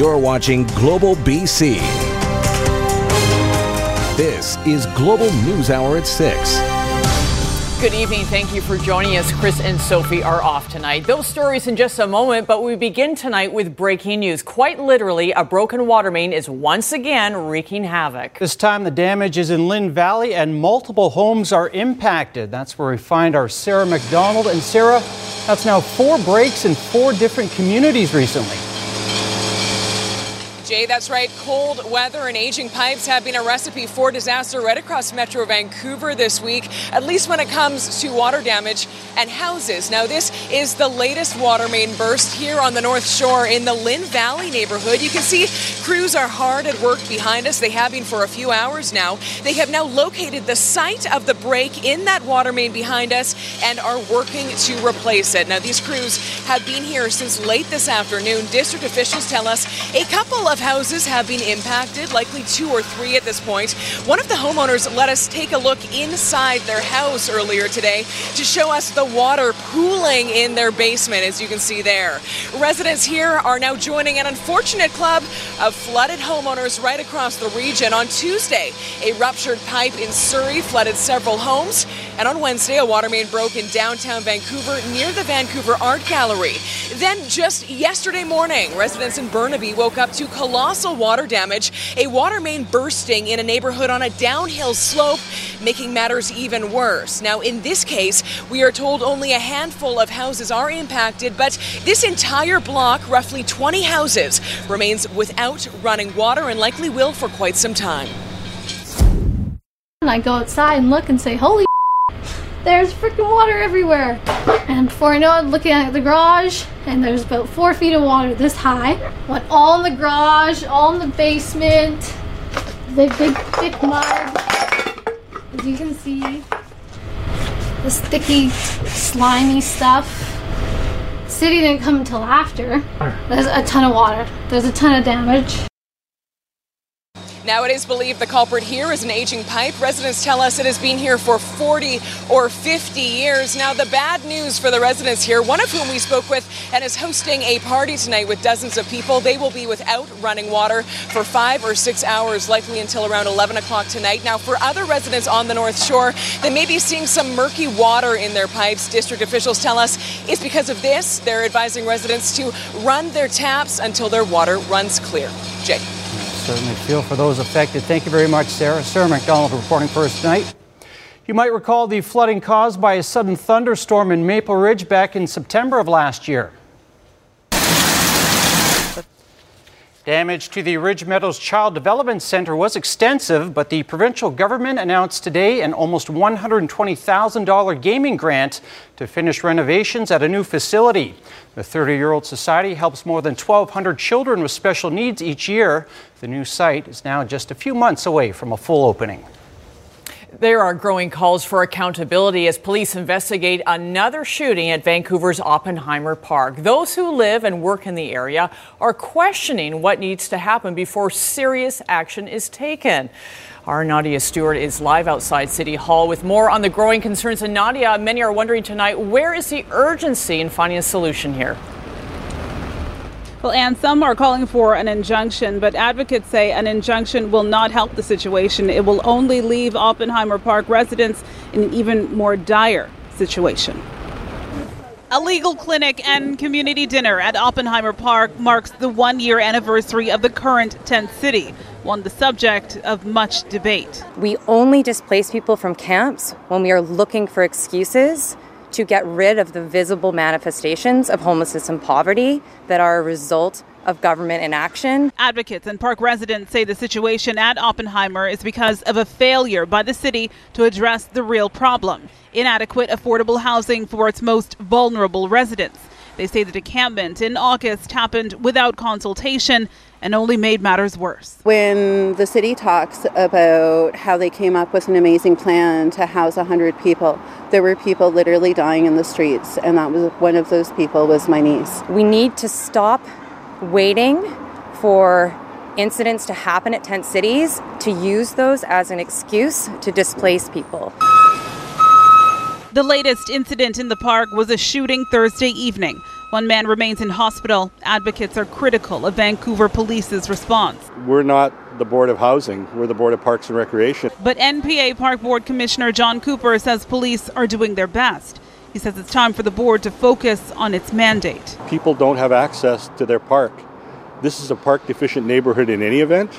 You're watching Global BC. This is Global News Hour at 6. Good evening. Thank you for joining us. Chris and Sophie are off tonight. Those stories in just a moment, but we begin tonight with breaking news. Quite literally, a broken water main is once again wreaking havoc. This time, the damage is in Lynn Valley and multiple homes are impacted. That's where we find our Sarah McDonald. And Sarah, that's now four breaks in four different communities recently. Jay, that's right. Cold weather and aging pipes have been a recipe for disaster right across Metro Vancouver this week, at least when it comes to water damage and houses. Now, this is the latest water main burst here on the North Shore in the Lynn Valley neighborhood. You can see crews are hard at work behind us. They have been for a few hours now. They have now located the site of the break in that water main behind us and are working to replace it. Now, these crews have been here since late this afternoon. District officials tell us a couple of houses have been impacted, likely two or three at this point. One of the homeowners let us take a look inside their house earlier today to show us the water pooling in their basement, as you can see there. Residents here are now joining an unfortunate club of flooded homeowners right across the region. On Tuesday, a ruptured pipe in Surrey flooded several homes, and on Wednesday, a water main broke in downtown Vancouver near the Vancouver Art Gallery. Then, just yesterday morning, residents in Burnaby woke up to colossal water damage, a water main bursting in a neighborhood on a downhill slope, making matters even worse. Now, in this case, we are told only a handful of houses are impacted, but this entire block, roughly 20 houses, remains without running water and likely will for quite some time. And I go outside and look and say, Holy there's freaking water everywhere. And before I know it, I'm looking at the garage, and there's about four feet of water this high. Went all in the garage, all in the basement, the big thick mud. As you can see, the sticky, slimy stuff. City didn't come until after. There's a ton of water. There's a ton of damage. Now, it is believed the culprit here is an aging pipe. Residents tell us it has been here for 40 or 50 years. Now, the bad news for the residents here, one of whom we spoke with and is hosting a party tonight with dozens of people, they will be without running water for five or six hours, likely until around 11 o'clock tonight. Now, for other residents on the North Shore, they may be seeing some murky water in their pipes. District officials tell us it's because of this. They're advising residents to run their taps until their water runs clear. Jay certainly feel for those affected. Thank you very much, Sarah. Sarah McDonald reporting us tonight. You might recall the flooding caused by a sudden thunderstorm in Maple Ridge back in September of last year. Damage to the Ridge Meadows Child Development Center was extensive, but the provincial government announced today an almost $120,000 gaming grant to finish renovations at a new facility. The 30 year old society helps more than 1,200 children with special needs each year. The new site is now just a few months away from a full opening. There are growing calls for accountability as police investigate another shooting at Vancouver's Oppenheimer Park. Those who live and work in the area are questioning what needs to happen before serious action is taken. Our Nadia Stewart is live outside City Hall with more on the growing concerns. And Nadia, many are wondering tonight where is the urgency in finding a solution here? Well, and some are calling for an injunction, but advocates say an injunction will not help the situation. It will only leave Oppenheimer Park residents in an even more dire situation. A legal clinic and community dinner at Oppenheimer Park marks the one year anniversary of the current tent city, one the subject of much debate. We only displace people from camps when we are looking for excuses to get rid of the visible manifestations of homelessness and poverty that are a result of government inaction. Advocates and park residents say the situation at Oppenheimer is because of a failure by the city to address the real problem inadequate affordable housing for its most vulnerable residents. They say the decampment in August happened without consultation and only made matters worse. When the city talks about how they came up with an amazing plan to house 100 people, there were people literally dying in the streets, and that was one of those people was my niece. We need to stop waiting for incidents to happen at tent cities to use those as an excuse to displace people. The latest incident in the park was a shooting Thursday evening. One man remains in hospital. Advocates are critical of Vancouver Police's response. We're not the Board of Housing, we're the Board of Parks and Recreation. But NPA Park Board Commissioner John Coupar says police are doing their best. He says it's time for the board to focus on its mandate. People don't have access to their park. This is a park deficient neighborhood in any event,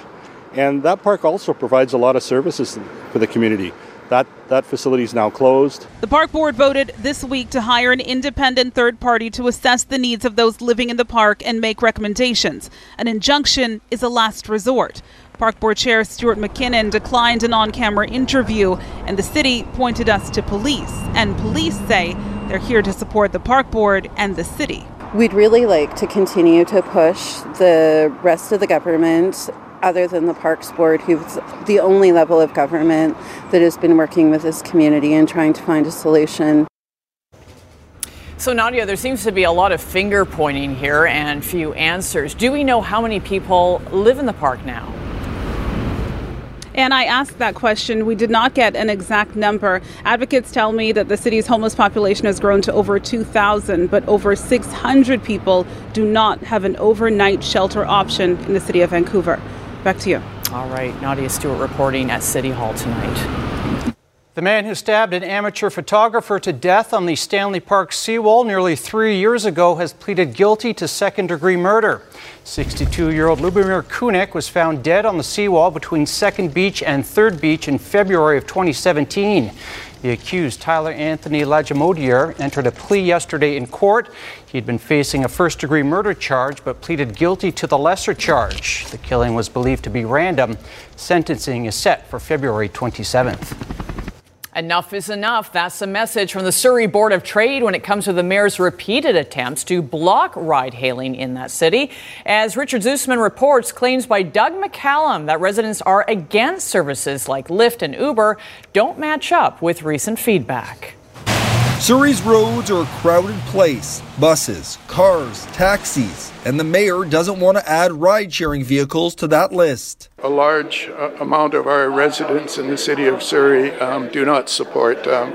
and that park also provides a lot of services for the community. That, that facility is now closed. The park board voted this week to hire an independent third party to assess the needs of those living in the park and make recommendations. An injunction is a last resort. Park Board Chair Stuart Mackinnon declined an on camera interview, and the city pointed us to police. And police say they're here to support the Park Board and the city. We'd really like to continue to push the rest of the government other than the Parks Board, who's the only level of government that has been working with this community and trying to find a solution. So, Nadia, there seems to be a lot of finger pointing here and few answers. Do we know how many people live in the park now? And I asked that question. We did not get an exact number. Advocates tell me that the city's homeless population has grown to over 2,000, but over 600 people do not have an overnight shelter option in the city of Vancouver. Back to you. All right, Nadia Stewart reporting at City Hall tonight. The man who stabbed an amateur photographer to death on the Stanley Park seawall nearly three years ago has pleaded guilty to second degree murder. 62 year old Lubomir Kunek was found dead on the seawall between 2nd Beach and 3rd Beach in February of 2017. The accused, Tyler Anthony Lajamodier, entered a plea yesterday in court. He had been facing a first degree murder charge but pleaded guilty to the lesser charge. The killing was believed to be random. Sentencing is set for February 27th. Enough is enough. That's the message from the Surrey Board of Trade when it comes to the mayor's repeated attempts to block ride hailing in that city. As Richard Zussman reports, claims by Doug McCallum that residents are against services like Lyft and Uber don't match up with recent feedback. Surrey's roads are a crowded place buses, cars, taxis, and the mayor doesn't want to add ride sharing vehicles to that list. A large uh, amount of our residents in the city of Surrey um, do not support um,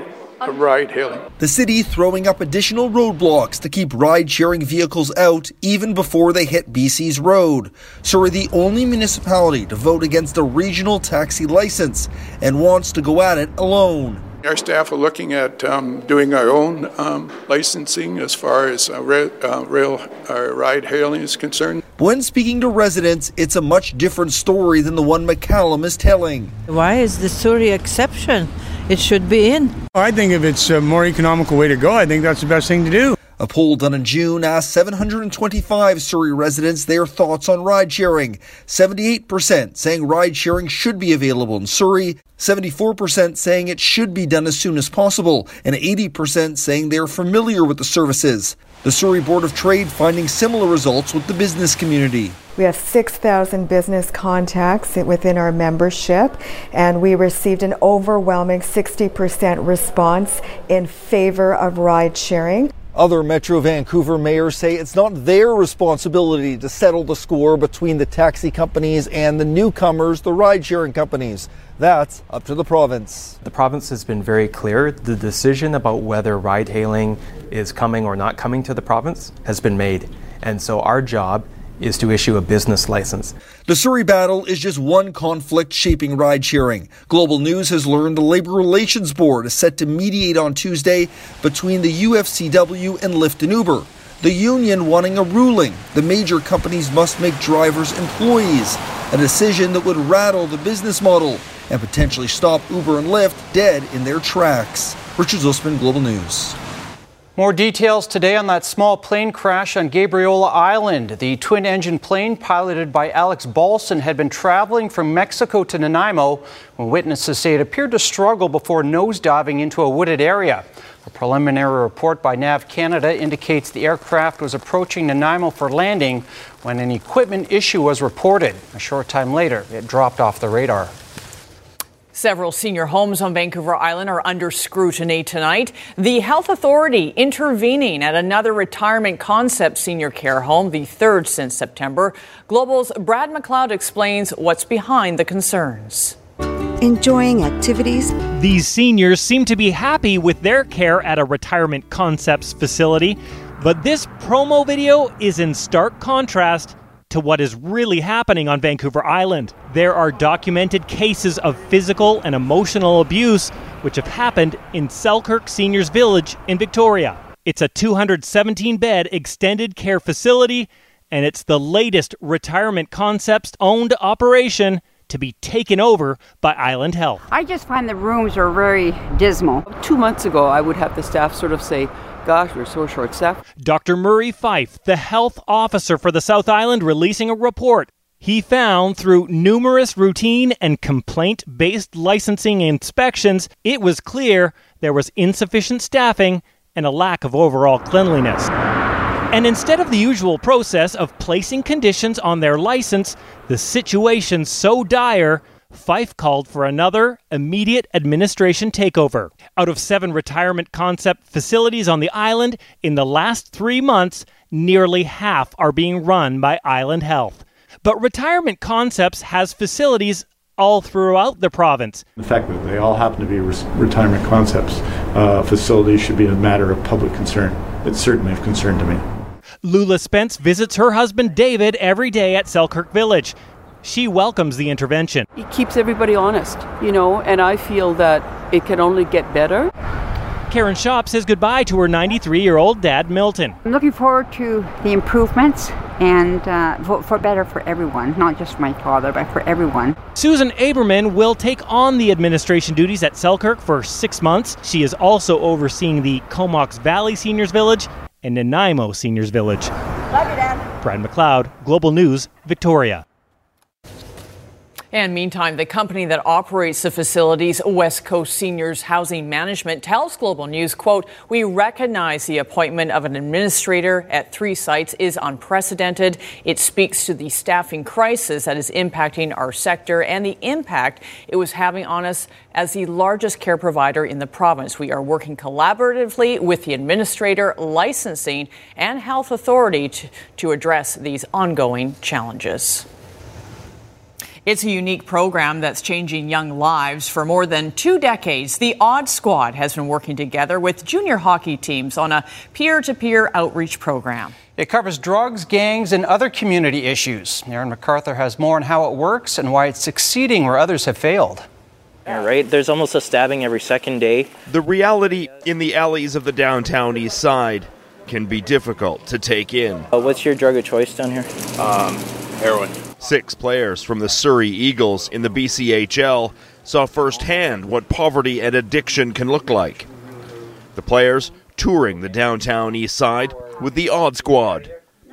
ride hailing. The city throwing up additional roadblocks to keep ride sharing vehicles out even before they hit BC's road. Surrey, the only municipality to vote against a regional taxi license and wants to go at it alone. Our staff are looking at um, doing our own um, licensing as far as uh, rail, uh, rail uh, ride hailing is concerned. When speaking to residents, it's a much different story than the one McCallum is telling. Why is the Surrey exception? It should be in. I think if it's a more economical way to go, I think that's the best thing to do. A poll done in June asked 725 Surrey residents their thoughts on ride sharing. 78% saying ride sharing should be available in Surrey, 74% saying it should be done as soon as possible, and 80% saying they're familiar with the services. The Surrey Board of Trade finding similar results with the business community. We have 6,000 business contacts within our membership, and we received an overwhelming 60% response in favor of ride sharing. Other Metro Vancouver mayors say it's not their responsibility to settle the score between the taxi companies and the newcomers, the ride sharing companies. That's up to the province. The province has been very clear. The decision about whether ride hailing is coming or not coming to the province has been made. And so our job is to issue a business license. The Surrey battle is just one conflict shaping ride sharing. Global News has learned the Labor Relations Board is set to mediate on Tuesday between the UFCW and Lyft and Uber. The union wanting a ruling. The major companies must make drivers employees, a decision that would rattle the business model and potentially stop Uber and Lyft dead in their tracks. Richard Zussman, Global News. More details today on that small plane crash on Gabriola Island. The twin engine plane, piloted by Alex Bahlsen, had been traveling from Mexico to Nanaimo when witnesses say it appeared to struggle before nosediving into a wooded area. A preliminary report by NAV Canada indicates the aircraft was approaching Nanaimo for landing when an equipment issue was reported. A short time later, it dropped off the radar. Several senior homes on Vancouver Island are under scrutiny tonight. The health authority intervening at another retirement concept senior care home, the third since September. Global's Brad McLeod explains what's behind the concerns. Enjoying activities. These seniors seem to be happy with their care at a retirement concepts facility. But this promo video is in stark contrast to what is really happening on Vancouver Island. There are documented cases of physical and emotional abuse which have happened in Selkirk Seniors Village in Victoria. It's a 217 bed extended care facility, and it's the latest retirement concepts owned operation to be taken over by Island Health. I just find the rooms are very dismal. Two months ago, I would have the staff sort of say, Gosh, we're so short staffed. Dr. Murray Fyfe, the health officer for the South Island, releasing a report. He found through numerous routine and complaint based licensing inspections, it was clear there was insufficient staffing and a lack of overall cleanliness. And instead of the usual process of placing conditions on their license, the situation so dire, Fyfe called for another immediate administration takeover. Out of seven retirement concept facilities on the island, in the last three months, nearly half are being run by Island Health. But Retirement Concepts has facilities all throughout the province. The fact that they all happen to be re- retirement concepts uh, facilities should be a matter of public concern. It's certainly of concern to me. Lula Spence visits her husband David every day at Selkirk Village. She welcomes the intervention. It keeps everybody honest, you know, and I feel that it can only get better. Karen Shop says goodbye to her 93 year old dad, Milton. I'm looking forward to the improvements and uh, for, for better for everyone, not just my father, but for everyone. Susan Aberman will take on the administration duties at Selkirk for six months. She is also overseeing the Comox Valley Seniors Village and Nanaimo Seniors Village. Love you, Dad. Brad McLeod, Global News, Victoria. And meantime, the company that operates the facilities, West Coast Seniors Housing Management, tells Global News, quote, we recognize the appointment of an administrator at three sites is unprecedented. It speaks to the staffing crisis that is impacting our sector and the impact it was having on us as the largest care provider in the province. We are working collaboratively with the administrator, licensing, and health authority to, to address these ongoing challenges. It's a unique program that's changing young lives. For more than two decades, the Odd Squad has been working together with junior hockey teams on a peer to peer outreach program. It covers drugs, gangs, and other community issues. Aaron McArthur has more on how it works and why it's succeeding where others have failed. Yeah, right? There's almost a stabbing every second day. The reality in the alleys of the downtown east side can be difficult to take in. Uh, what's your drug of choice down here? Um, heroin. Six players from the Surrey Eagles in the BCHL saw firsthand what poverty and addiction can look like. The players touring the downtown east side with the Odd Squad.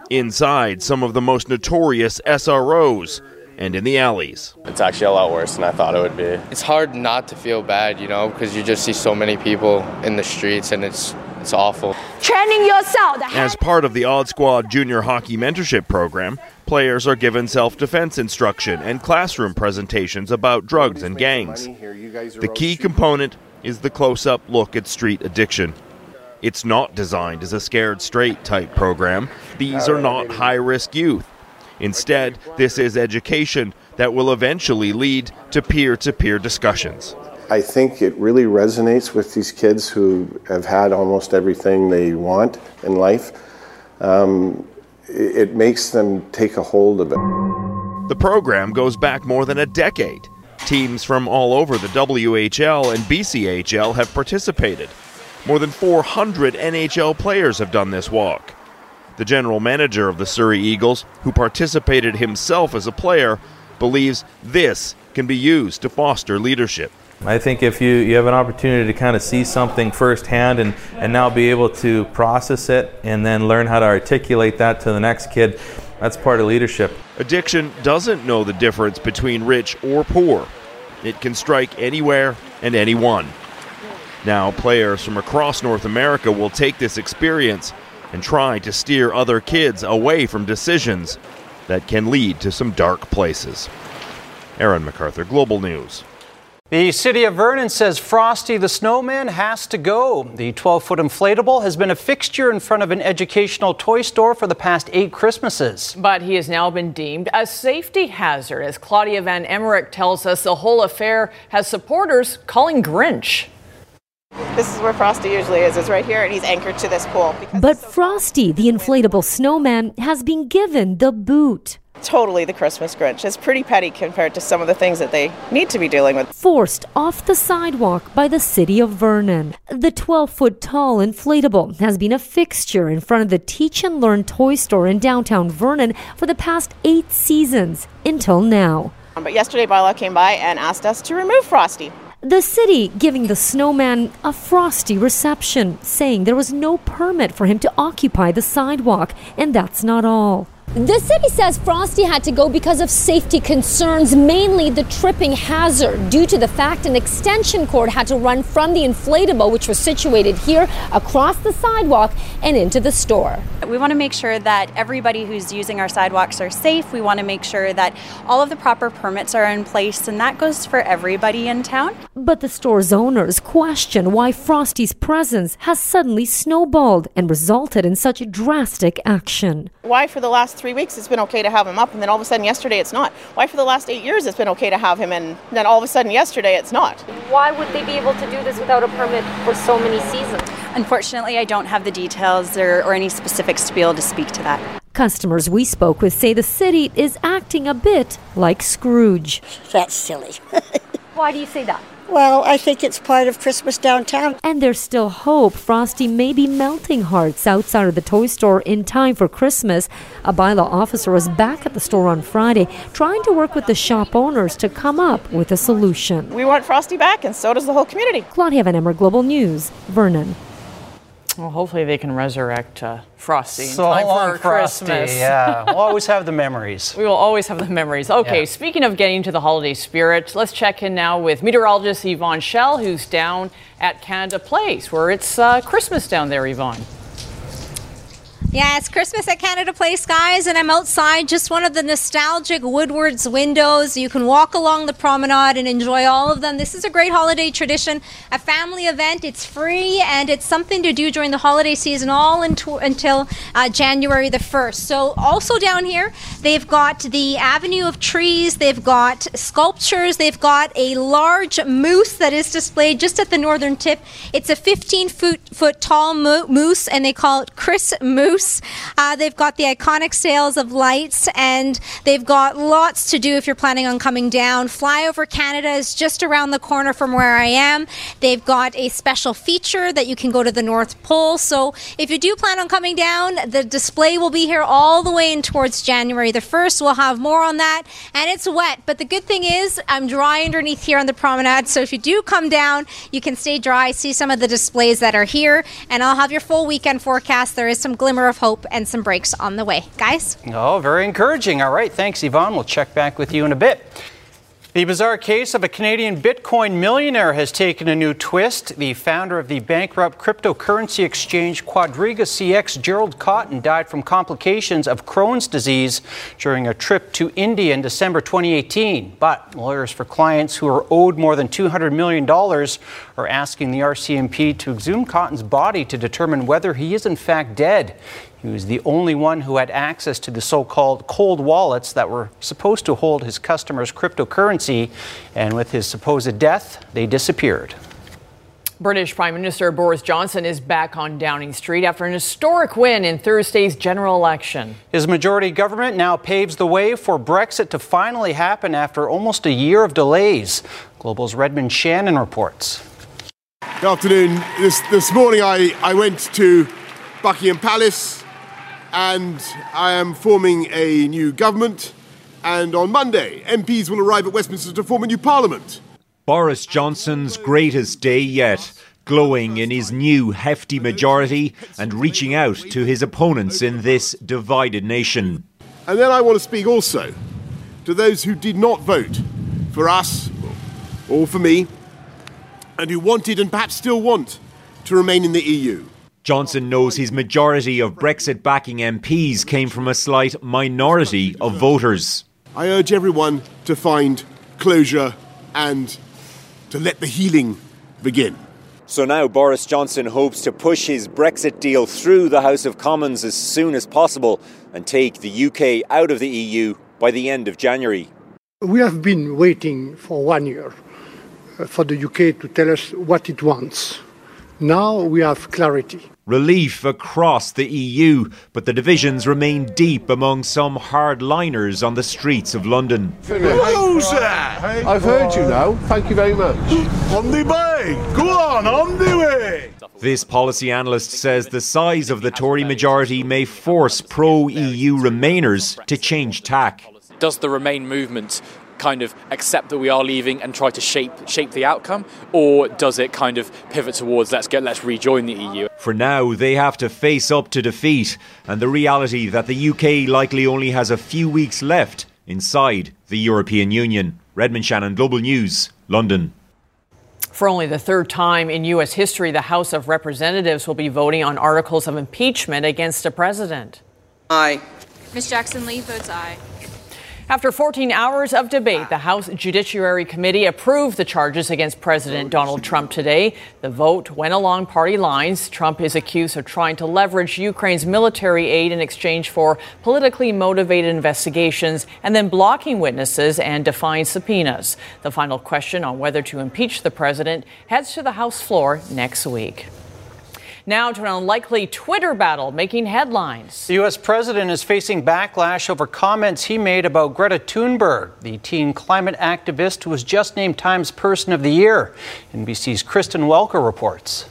Inside some of the most notorious SROs and in the alleys. It's actually a lot worse than I thought it would be. It's hard not to feel bad, you know, because you just see so many people in the streets and it's it's awful. Training yourself. As part of the Odd Squad Junior Hockey Mentorship Program, players are given self defense instruction and classroom presentations about drugs and gangs. The key component is the close up look at street addiction. It's not designed as a scared straight type program. These are not high risk youth. Instead, this is education that will eventually lead to peer to peer discussions. I think it really resonates with these kids who have had almost everything they want in life. Um, it makes them take a hold of it. The program goes back more than a decade. Teams from all over the WHL and BCHL have participated. More than 400 NHL players have done this walk. The general manager of the Surrey Eagles, who participated himself as a player, believes this can be used to foster leadership. I think if you, you have an opportunity to kind of see something firsthand and, and now be able to process it and then learn how to articulate that to the next kid, that's part of leadership. Addiction doesn't know the difference between rich or poor. It can strike anywhere and anyone. Now, players from across North America will take this experience and try to steer other kids away from decisions that can lead to some dark places. Aaron McArthur, Global News. The city of Vernon says Frosty the Snowman has to go. The 12 foot inflatable has been a fixture in front of an educational toy store for the past eight Christmases. But he has now been deemed a safety hazard, as Klaudia Van Emmerik tells us the whole affair has supporters calling Grinch. This is where Frosty usually is. It's right here, and he's anchored to this pool. But Frosty, the inflatable snowman, has been given the boot. Totally the Christmas Grinch. It's pretty petty compared to some of the things that they need to be dealing with. Forced off the sidewalk by the city of Vernon. The 12 foot tall inflatable has been a fixture in front of the Teach and Learn toy store in downtown Vernon for the past eight seasons until now. But yesterday, Bylaw came by and asked us to remove Frosty. The city giving the snowman a frosty reception, saying there was no permit for him to occupy the sidewalk, and that's not all. The city says Frosty had to go because of safety concerns, mainly the tripping hazard, due to the fact an extension cord had to run from the inflatable, which was situated here, across the sidewalk and into the store. We want to make sure that everybody who's using our sidewalks are safe. We want to make sure that all of the proper permits are in place, and that goes for everybody in town. But the store's owners question why Frosty's presence has suddenly snowballed and resulted in such drastic action. Why, for the last three weeks, it's been okay to have him up, and then all of a sudden yesterday it's not? Why, for the last eight years, it's been okay to have him, and then all of a sudden yesterday it's not? Why would they be able to do this without a permit for so many seasons? Unfortunately, I don't have the details or, or any specifics to be able to speak to that. Customers we spoke with say the city is acting a bit like Scrooge. That's silly. Why do you say that? Well, I think it's part of Christmas downtown. And there's still hope Frosty may be melting hearts outside of the toy store in time for Christmas. A bylaw officer was back at the store on Friday trying to work with the shop owners to come up with a solution. We want Frosty back, and so does the whole community. Klaudia Van Emmer, Global News, Vernon. Well, hopefully they can resurrect uh, Frosty in So time long, for Frosty. Christmas. Yeah, we'll always have the memories. We will always have the memories. Okay, Yeah. speaking of getting to the holiday spirit, let's check in now with meteorologist Yvonne Schalle, who's down at Canada Place, where it's uh, Christmas down there, Yvonne. Yeah, it's Christmas at Canada Place, guys, and I'm outside just one of the nostalgic Woodward's windows. You can walk along the promenade and enjoy all of them. This is a great holiday tradition, a family event. It's free and it's something to do during the holiday season, all until uh, January the 1st. So, also down here, they've got the Avenue of Trees, they've got sculptures, they've got a large moose that is displayed just at the northern tip. It's a 15 foot, foot tall mo- moose, and they call it Chris Moose. Uh, they've got the iconic sails of lights, and they've got lots to do if you're planning on coming down. Flyover Canada is just around the corner from where I am. They've got a special feature that you can go to the North Pole. So if you do plan on coming down, the display will be here all the way in towards January the 1st. We'll have more on that, and it's wet. But the good thing is, I'm dry underneath here on the promenade. So if you do come down, you can stay dry, see some of the displays that are here, and I'll have your full weekend forecast. There is some glimmer of hope and some breaks on the way. Guys? Oh, very encouraging. All right, thanks, Yvonne. We'll check back with you in a bit. The bizarre case of a Canadian Bitcoin millionaire has taken a new twist. The founder of the bankrupt cryptocurrency exchange Quadriga CX, Gerald Cotten, died from complications of Crohn's disease during a trip to India in December 2018. But lawyers for clients who are owed more than $200 million are asking the RCMP to exhume Cotten's body to determine whether he is in fact dead. He was the only one who had access to the so called cold wallets that were supposed to hold his customers' cryptocurrency, and with his supposed death, they disappeared. British Prime Minister Boris Johnson is back on Downing Street after an historic win in Thursday's general election. His majority government now paves the way for Brexit to finally happen after almost a year of delays. Global's Redmond Shannon reports. Good afternoon. This, this morning I, I went to Buckingham Palace and I am forming a new government. And on Monday, MPs will arrive at Westminster to form a new parliament. Boris Johnson's greatest day yet, glowing in his new hefty majority and reaching out to his opponents in this divided nation. And then I want to speak also to those who did not vote for us or for me and who wanted and perhaps still want to remain in the EU. Johnson knows his majority of Brexit backing MPs came from a slight minority of voters. I urge everyone to find closure and to let the healing begin. So now Boris Johnson hopes to push his Brexit deal through the House of Commons as soon as possible and take the UK out of the EU by the end of January. We have been waiting for one year for the UK to tell us what it wants. Now we have clarity. Relief across the EU, but the divisions remain deep among some hardliners on the streets of London. Loser! I've heard you now. Thank you very much. On the way! Go on, on the way! This policy analyst says the size of the Tory majority may force pro EU Remainers to change tack. Does the Remain movement kind of accept that we are leaving and try to shape shape the outcome, or does it kind of pivot towards let's get let's rejoin the EU? For now, they have to face up to defeat and the reality that the UK likely only has a few weeks left inside the European Union. Redmond Shannon, Global News, London. For only the third time in U.S. history, the House of Representatives will be voting on articles of impeachment against a president. Aye. Ms. Jackson Lee votes aye. After 14 hours of debate, the House Judiciary Committee approved the charges against President Donald Trump today. The vote went along party lines. Trump is accused of trying to leverage Ukraine's military aid in exchange for politically motivated investigations and then blocking witnesses and defying subpoenas. The final question on whether to impeach the president heads to the House floor next week. Now to an unlikely Twitter battle making headlines. The U.S. president is facing backlash over comments he made about Greta Thunberg, the teen climate activist who was just named Times Person of the Year. NBC's Kristen Welker reports.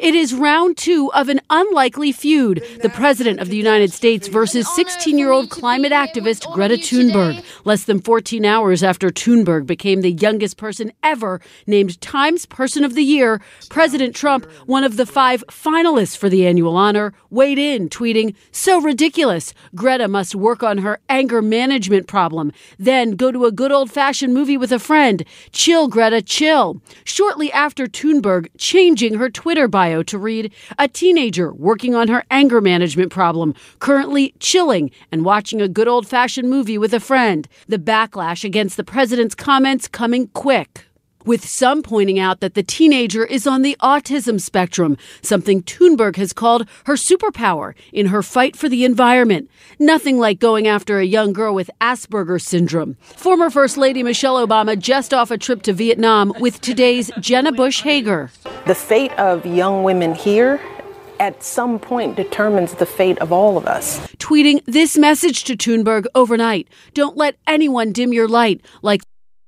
It is round two of an unlikely feud. The President of the United States versus 16 year old climate activist Greta Thunberg. Less than 14 hours after Thunberg became the youngest person ever named Times Person of the Year, President Trump, one of the five finalists for the annual honor, weighed in, tweeting, So ridiculous. Greta must work on her anger management problem. Then go to a good old fashioned movie with a friend. Chill, Greta, chill. Shortly after Thunberg changing her Twitter bio to read A teenager working on her anger management problem, currently chilling and watching a good old fashioned movie with a friend. The backlash against the president's comments coming quick. With some pointing out that the teenager is on the autism spectrum, something Thunberg has called her superpower in her fight for the environment. Nothing like going after a young girl with Asperger's syndrome. Former First Lady Michelle Obama just off a trip to Vietnam with today's Jenna Bush Hager. The fate of young women here at some point determines the fate of all of us. Tweeting this message to Thunberg overnight Don't let anyone dim your light. Like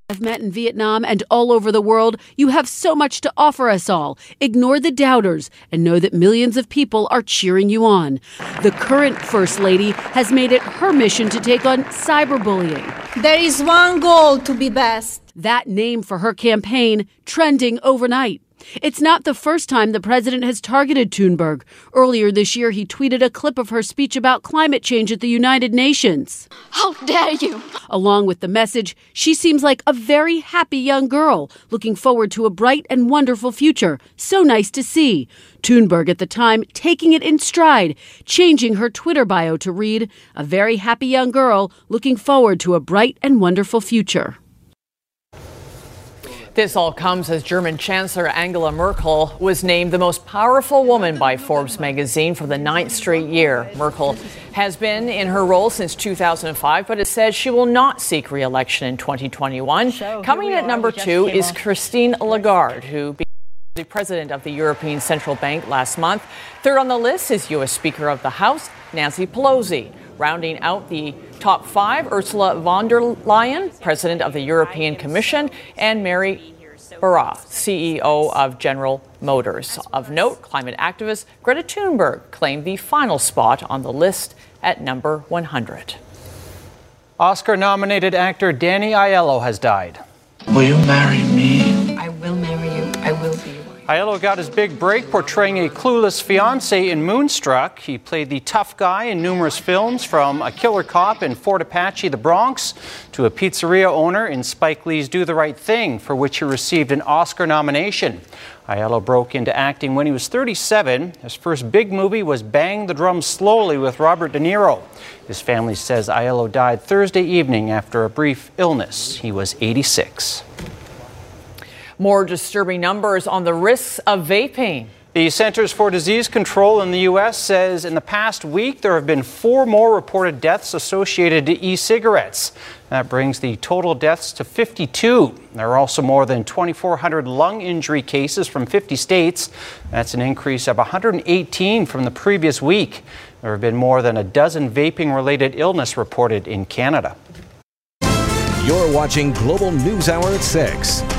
I've met in Vietnam and all over the world, you have so much to offer us all. Ignore the doubters and know that millions of people are cheering you on. The current First Lady has made it her mission to take on cyberbullying. There is one goal to be best. That name for her campaign trending overnight. It's not the first time the president has targeted Thunberg. Earlier this year, he tweeted a clip of her speech about climate change at the United Nations. How dare you! Along with the message, she seems like a very happy young girl, looking forward to a bright and wonderful future. So nice to see. Thunberg at the time taking it in stride, changing her Twitter bio to read, A very happy young girl, looking forward to a bright and wonderful future. This all comes as German Chancellor Angela Merkel was named the most powerful woman by Forbes magazine for the ninth straight year. Merkel has been in her role since 2005, but it says she will not seek re election in 2021. So Coming in at number two is Christine Lagarde, who became the president of the European Central Bank last month. Third on the list is U.S. Speaker of the House, Nancy Pelosi. Rounding out the top five, Ursula von der Leyen, President of the European Commission, and Mary Barra, CEO of General Motors. Of note, climate activist Greta Thunberg claimed the final spot on the list at number 100. Oscar nominated actor Danny Aiello has died. Will you marry me? I will marry Aiello got his big break portraying a clueless fiance in Moonstruck. He played the tough guy in numerous films, from a killer cop in Fort Apache, the Bronx, to a pizzeria owner in Spike Lee's Do the Right Thing, for which he received an Oscar nomination. Aiello broke into acting when he was 37. His first big movie was Bang the Drum Slowly with Robert De Niro. His family says Aiello died Thursday evening after a brief illness. He was 86. More disturbing numbers on the risks of vaping. The Centers for Disease Control in the U.S. says in the past week there have been four more reported deaths associated to e cigarettes. That brings the total deaths to 52. There are also more than 2,400 lung injury cases from 50 states. That's an increase of 118 from the previous week. There have been more than a dozen vaping related illness reported in Canada. You're watching Global News Hour at 6.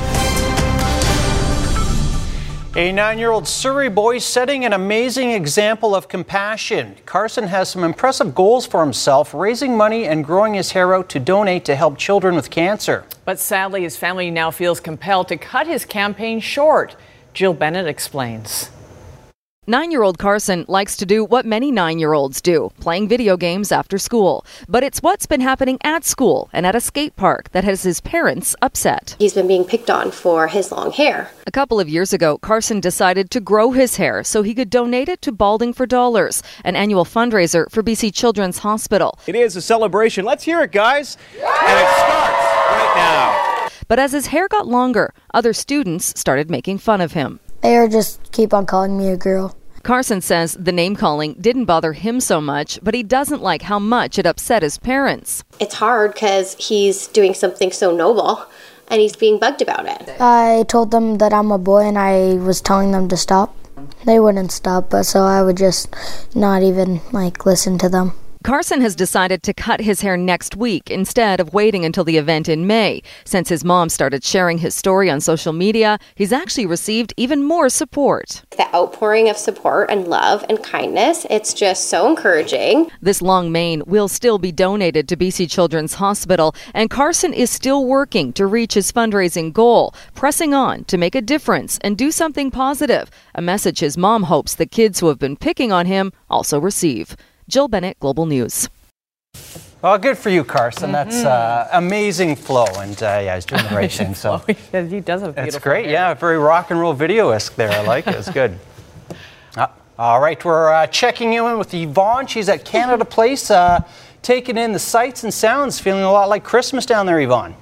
A nine year old Surrey boy setting an amazing example of compassion. Carson has some impressive goals for himself, raising money and growing his hair out to donate to help children with cancer. But sadly, his family now feels compelled to cut his campaign short. Jill Bennett explains. Nine year old Carson likes to do what many nine year olds do playing video games after school. But it's what's been happening at school and at a skate park that has his parents upset. He's been being picked on for his long hair. A couple of years ago, Carson decided to grow his hair so he could donate it to Balding for Dollars, an annual fundraiser for BC Children's Hospital. It is a celebration. Let's hear it, guys. And it starts right now. But as his hair got longer, other students started making fun of him. They are just keep on calling me a girl. Carson says the name calling didn't bother him so much, but he doesn't like how much it upset his parents. It's hard because he's doing something so noble and he's being bugged about it. I told them that I'm a boy and I was telling them to stop. They wouldn't stop, but so I would just not even like listen to them. Carson has decided to cut his hair next week instead of waiting until the event in May. Since his mom started sharing his story on social media, he's actually received even more support. The outpouring of support and love and kindness, it's just so encouraging. This long mane will still be donated to BC Children's Hospital, and Carson is still working to reach his fundraising goal, pressing on to make a difference and do something positive, a message his mom hopes the kids who have been picking on him also receive. Jill Bennett, Global News. Well, good for you, Carson. Mm-hmm. That's uh, amazing flow, and uh, yeah, he's doing the right thing. So he does have It's great. Hair. Yeah, very rock and roll video esque there. I like it. It's good. Uh, all right, we're uh, checking you in with Yvonne. She's at Canada Place, uh, taking in the sights and sounds, feeling a lot like Christmas down there, Yvonne.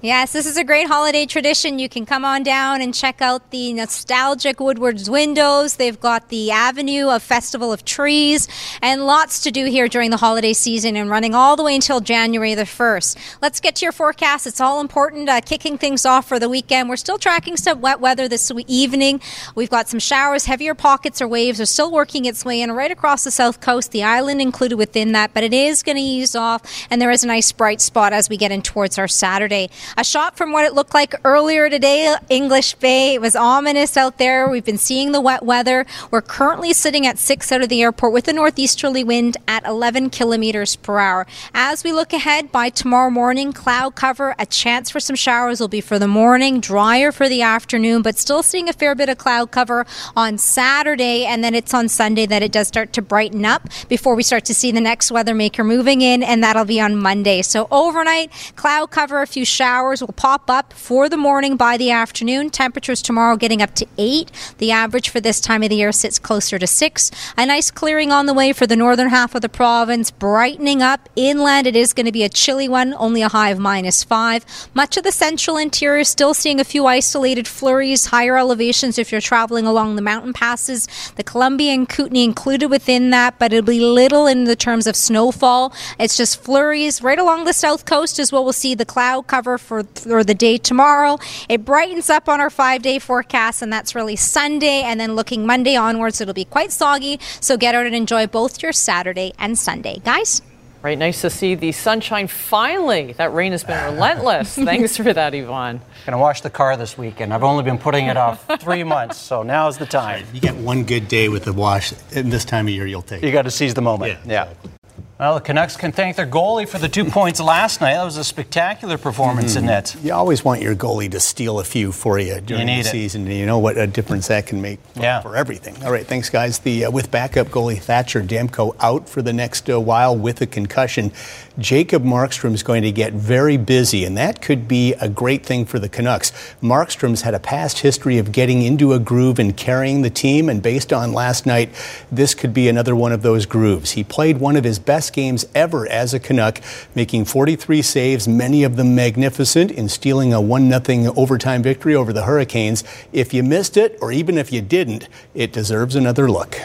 Yes, this is a great holiday tradition. You can come on down and check out the nostalgic Woodward's windows. They've got the Avenue of Festival of Trees and lots to do here during the holiday season and running all the way until January the 1st. Let's get to your forecast. It's all important. Uh, kicking things off for the weekend. We're still tracking some wet weather this evening. We've got some showers, heavier pockets or waves are still working its way in right across the south coast, the island included within that, but it is going to ease off and there is a nice bright spot as we get in towards our Saturday. A shot from what it looked like earlier today, English Bay. It was ominous out there. We've been seeing the wet weather. We're currently sitting at six out of the airport with a northeasterly wind at 11 kilometers per hour. As we look ahead by tomorrow morning, cloud cover, a chance for some showers will be for the morning, drier for the afternoon, but still seeing a fair bit of cloud cover on Saturday. And then it's on Sunday that it does start to brighten up before we start to see the next weather maker moving in, and that'll be on Monday. So overnight, cloud cover, a few showers showers will pop up for the morning by the afternoon. Temperatures tomorrow getting up to 8. The average for this time of the year sits closer to 6. A nice clearing on the way for the northern half of the province, brightening up. Inland, it is going to be a chilly one, only a high of minus 5. Much of the central interior still seeing a few isolated flurries, higher elevations if you're traveling along the mountain passes. The Columbia and Kootenay included within that, but it'll be little in the terms of snowfall. It's just flurries right along the south coast as well. We'll see the cloud cover for, for the day tomorrow. It brightens up on our five day forecast, and that's really Sunday. And then looking Monday onwards, it'll be quite soggy. So get out and enjoy both your Saturday and Sunday. Guys? Right, nice to see the sunshine finally. That rain has been relentless. Thanks for that, Yvonne. Gonna wash the car this weekend. I've only been putting it off three months, so now's the time. You get one good day with the wash, and this time of year you'll take. You got to seize the moment. Yeah. yeah. Exactly. Well, the Canucks can thank their goalie for the two points last night. That was a spectacular performance mm-hmm. in net. You always want your goalie to steal a few for you during you the season. And you know what a difference that can make for, yeah. for everything. All right, thanks, guys. The uh, with backup goalie Thatcher Demko out for the next uh, while with a concussion. Jacob Markstrom is going to get very busy, and that could be a great thing for the Canucks. Markstrom's had a past history of getting into a groove and carrying the team, and based on last night, this could be another one of those grooves. He played one of his best games ever as a Canuck, making 43 saves, many of them magnificent, in stealing a 1 0 overtime victory over the Hurricanes. If you missed it, or even if you didn't, it deserves another look.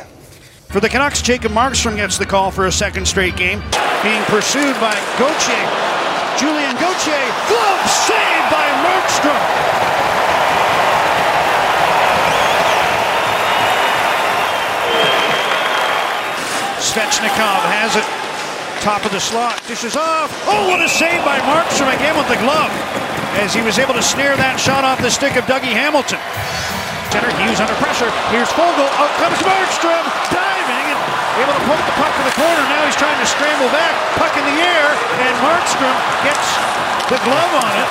For the Canucks, Jacob Markstrom gets the call for a second straight game, being pursued by Gauthier. Julien Gauthier, glove saved by Markstrom. Svechnikov has it. Top of the slot. Dishes off. Oh, what a save by Markstrom again with the glove. As he was able to snare that shot off the stick of Dougie Hamilton. Center Hughes under pressure. Here's Foegele. Out oh, comes Markstrom. Able to poke the puck to the corner. Now he's trying to scramble back. Puck in the air. And Markstrom gets the glove on it.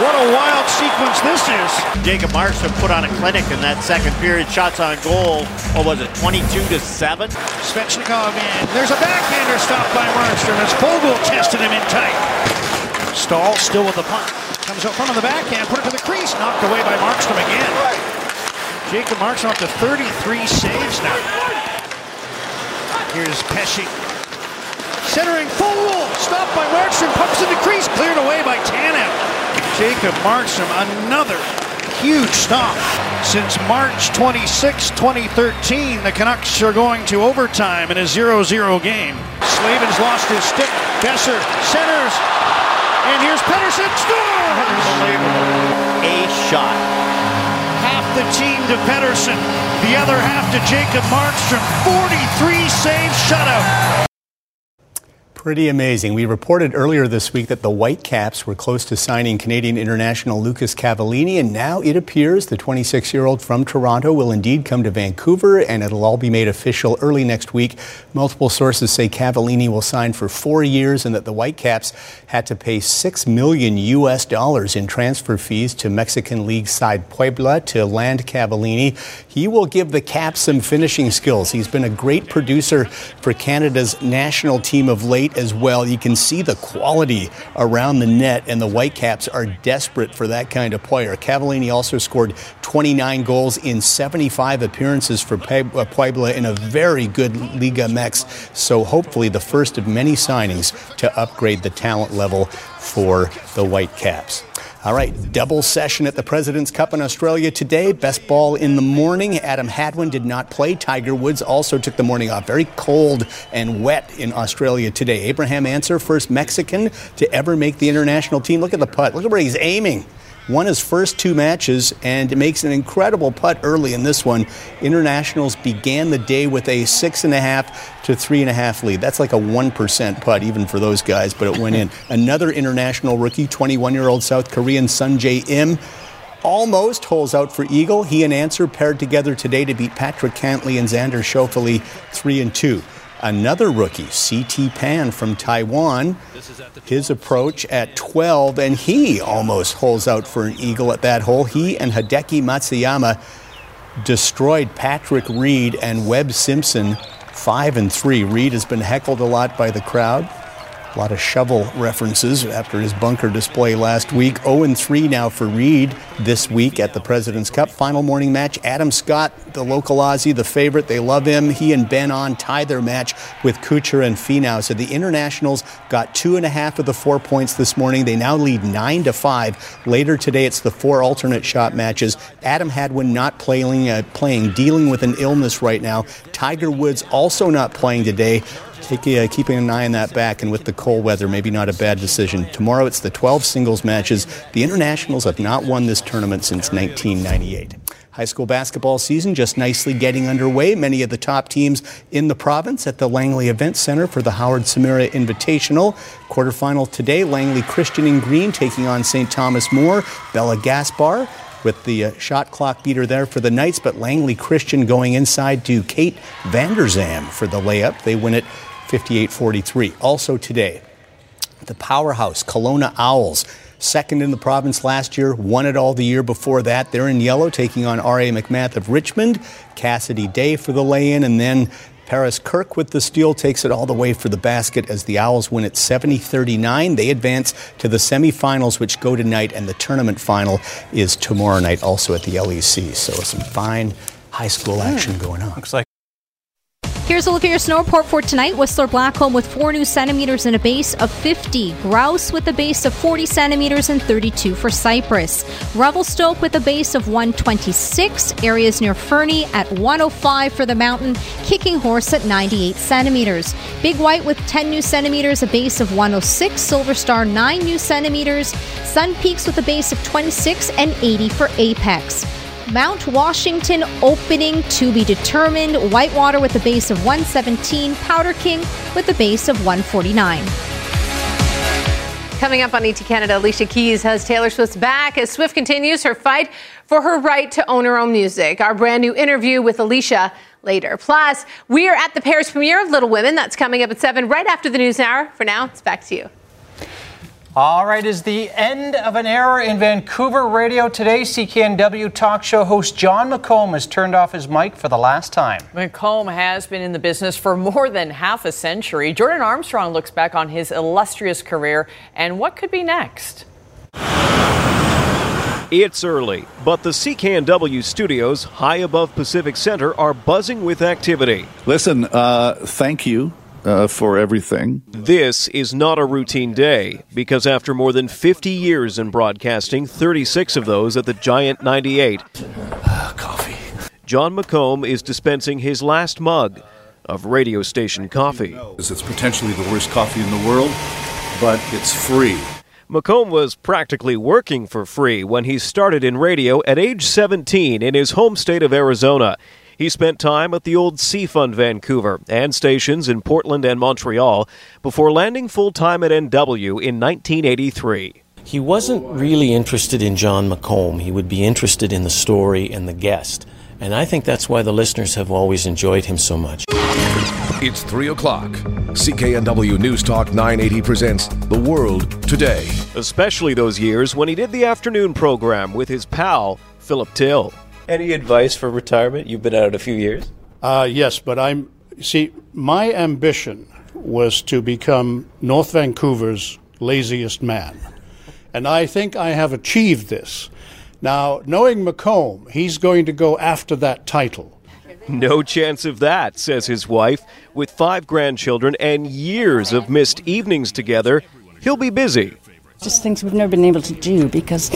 What a wild sequence this is. Jacob Markstrom put on a clinic in that second period. Shots on goal. What was it, 22 to 7? Svechnikov in. There's a backhander stopped by Markstrom as Foegele tested him in tight. Staal still with the puck. Comes up front of the backhand, put it to the crease. Knocked away by Markstrom again. Jacob Markstrom up to 33 saves now. Here's Pesce. Centering Foegele. Stopped by Markstrom. Pumps in the crease. Cleared away by Tanev. Jacob Markstrom, another huge stop. Since March 26, 2013, the Canucks are going to overtime in a 0-0 game. Slavin's lost his stick. Boeser centers. And here's Pettersson. Scores! Unbelievable. A shot. The team to Pettersson, The other half to Jacob Markstrom. 43 save shutout. Pretty amazing. We reported earlier this week that the Whitecaps were close to signing Canadian international Lucas Cavallini, and now it appears the 26 year old from Toronto will indeed come to Vancouver, and it'll all be made official early next week. Multiple sources say Cavallini will sign for four years, and that the Whitecaps had to pay six million U.S. dollars in transfer fees to Mexican League side Puebla to land Cavallini. He will give the Caps some finishing skills. He's been a great producer for Canada's national team of late as well. You can see the quality around the net, and the Whitecaps are desperate for that kind of player. Cavallini also scored 29 goals in 75 appearances for uh, Puebla in a very good Liga MX. So hopefully the first of many signings to upgrade the talent level for the Whitecaps. All right, double session at the President's Cup in Australia today. Best ball in the morning. Adam Hadwin did not play. Tiger Woods also took the morning off. Very cold and wet in Australia today. Abraham Ancer, first Mexican to ever make the international team. Look at the putt. Look at where he's aiming won his first two matches and makes an incredible putt early in this one. Internationals began the day with a six and a half to three and a half lead. That's like a 1% putt, even for those guys, but it went in. Another international rookie, 21 year old South Korean Sungjae Im. Almost holes out for Eagle. He and Ancer paired together today to beat Patrick Cantlay and Xander Schauffele 3 and 2. Another rookie, CT Pan from Taiwan, his approach at 12, and he almost holes out for an eagle at that hole. He and Hideki Matsuyama destroyed Patrick Reed and Webb Simpson 5 and 3. Reed has been heckled a lot by the crowd. A lot of shovel references after his bunker display last week. 0 3 now for Reed this week at the President's Cup. Final morning match. Adam Scott, the local Aussie, the favorite. They love him. He and Ben An tie their match with Kuchar and Finau. So the internationals got two and a half of the four points this morning. They now lead nine to five. Later today, it's the four alternate shot matches. Adam Hadwin not playing, uh, playing, dealing with an illness right now. Tiger Woods also not playing today. Take, uh, keeping an eye on that back, and with the cold weather, maybe not a bad decision. Tomorrow it's the 12 singles matches. The internationals have not won this tournament since 1998. High school basketball season just nicely getting underway. Many of the top teams in the province at the Langley Event Center for the Howard Tsumura Invitational. Quarterfinal today, Langley Christian and green taking on St. Thomas More. Bella Gaspar with the uh, shot clock beater there for the Knights, but Langley Christian going inside to Kate Vanderzam for the layup. They win it 58 43. Also today, the powerhouse Kelowna Owls, second in the province last year, won it all the year before that. They're in yellow, taking on R.A. McMath of Richmond, Cassidy Day for the lay in, and then Paris Kirk with the steal takes it all the way for the basket as the Owls win at 70 39. They advance to the semifinals, which go tonight, and the tournament final is tomorrow night, also at the LEC. So some fine high school action hmm. going on. Looks like Here's a look at your snow report for tonight. Whistler Blackcomb with 4 new centimeters and a base of 50. Grouse with a base of 40 centimeters and 32 for Cypress. Revelstoke with a base of 126. Areas near Fernie at 105 for the mountain. Kicking Horse at 98 centimeters. Big White with 10 new centimeters, a base of 106. Silver Star 9 new centimeters. Sun Peaks with a base of 26 and 80 for Apex. Mount Washington opening to be determined. Whitewater with a base of 117. Powder King with a base of 149. Coming up on ET Canada, Alicia Keys has Taylor Swift's back as Swift continues her fight for her right to own her own music. Our brand new interview with Alicia later. Plus, we are at the Paris premiere of Little Women. That's coming up at 7 right after the news hour. For now, it's back to you. All right, is the end of an era in Vancouver radio today. CKNW talk show host Jon McComb has turned off his mic for the last time. McComb has been in the business for more than half a century. Jordan Armstrong looks back on his illustrious career and what could be next. It's early, but the CKNW studios high above Pacific Center are buzzing with activity. Listen, uh, thank you uh, for everything. This is not a routine day because after more than 50 years in broadcasting, 36 of those at the Giant 98, coffee. Jon McComb is dispensing his last mug of radio station coffee. It's potentially the worst coffee in the world, but it's free. McComb was practically working for free when he started in radio at age 17 in his home state of Arizona. He spent time at the old CFUN Vancouver and stations in Portland and Montreal before landing full time at NW in 1983. He wasn't really interested in Jon McComb. He would be interested in the story and the guest. And I think that's why the listeners have always enjoyed him so much. It's 3 o'clock. CKNW News Talk 980 presents The World Today. Especially those years when he did the afternoon program with his pal, Philip Till. Any advice for retirement? You've been at it a few years. Uh, yes, but I'm. See, my ambition was to become North Vancouver's laziest man. And I think I have achieved this. Now, knowing McComb, he's going to go after that title. No chance of that, says his wife. With five grandchildren and years of missed evenings together, he'll be busy. Just things we've never been able to do because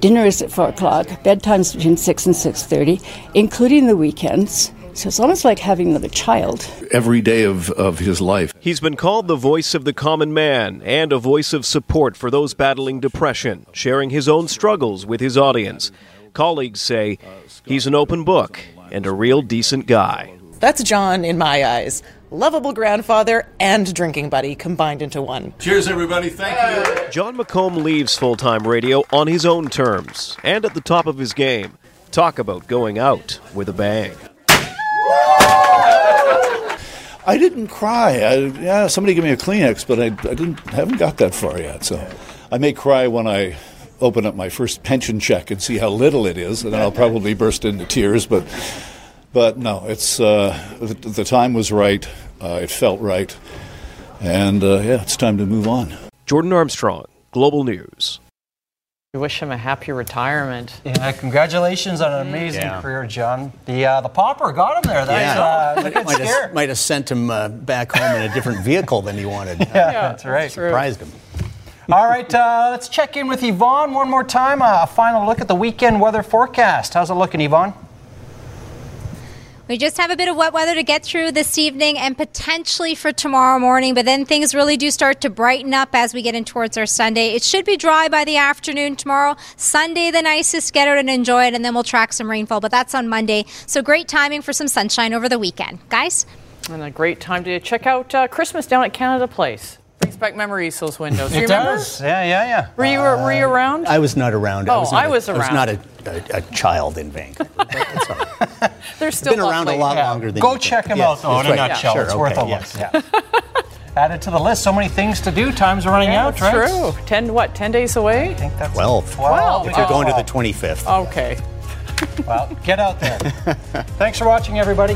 dinner is at four o'clock, bedtime's between six and six thirty, including the weekends. So it's almost like having another child. Every day of, of his life. He's been called the voice of the common man and a voice of support for those battling depression, sharing his own struggles with his audience. Colleagues say he's an open book and a real decent guy. That's Jon in my eyes. Lovable grandfather and drinking buddy combined into one. Cheers, everybody. Thank you. Jon McComb leaves full time radio on his own terms and at the top of his game. Talk about going out with a bang. I didn't cry. I, yeah, somebody give me a Kleenex, but I, I didn't haven't got that far yet. So I may cry when I open up my first pension check and see how little it is, and then I'll probably burst into tears. But but no, it's uh, the, the, time was right. Uh, it felt right, and uh, yeah, it's time to move on. Jordan Armstrong, Global News. We wish him a happy retirement. Yeah, congratulations on an amazing Yeah. career, Jon. The uh, the popper got him there. That's Yeah. uh, a might, have, might have sent him uh, back home in a different vehicle than he wanted. Yeah, that's right. Surprised him. All right, uh, let's check in with Yvonne one more time. Uh, a final look at the weekend weather forecast. How's it looking, Yvonne? We just have a bit of wet weather to get through this evening and potentially for tomorrow morning, but then things really do start to brighten up as we get in towards our Sunday. It should be dry by the afternoon tomorrow. Sunday, the nicest. Get out and enjoy it, and then we'll track some rainfall, but that's on Monday. So great timing for some sunshine over the weekend. Guys? And a great time to check out uh, Christmas down at Canada Place. Brings back memories, those windows. It remember? does. Yeah, yeah, yeah. Were you, were you uh, around? I was not around. Oh, I was, not I a- was I was not a, a, a child in Vancouver. They're still been around a lot Yeah. longer than Go you think. check him Yes, out, though, that's in a right. nutshell. Sure, it's worth okay, a look. yes. Yeah. Add it to the list. So many things to do. Time's are running Yeah, out, that's right? true. Ten what? Ten days away? I think that's 12. Twelve. If you're going to Oh. the 25th. Okay. Well, get out there. Thanks for watching, everybody.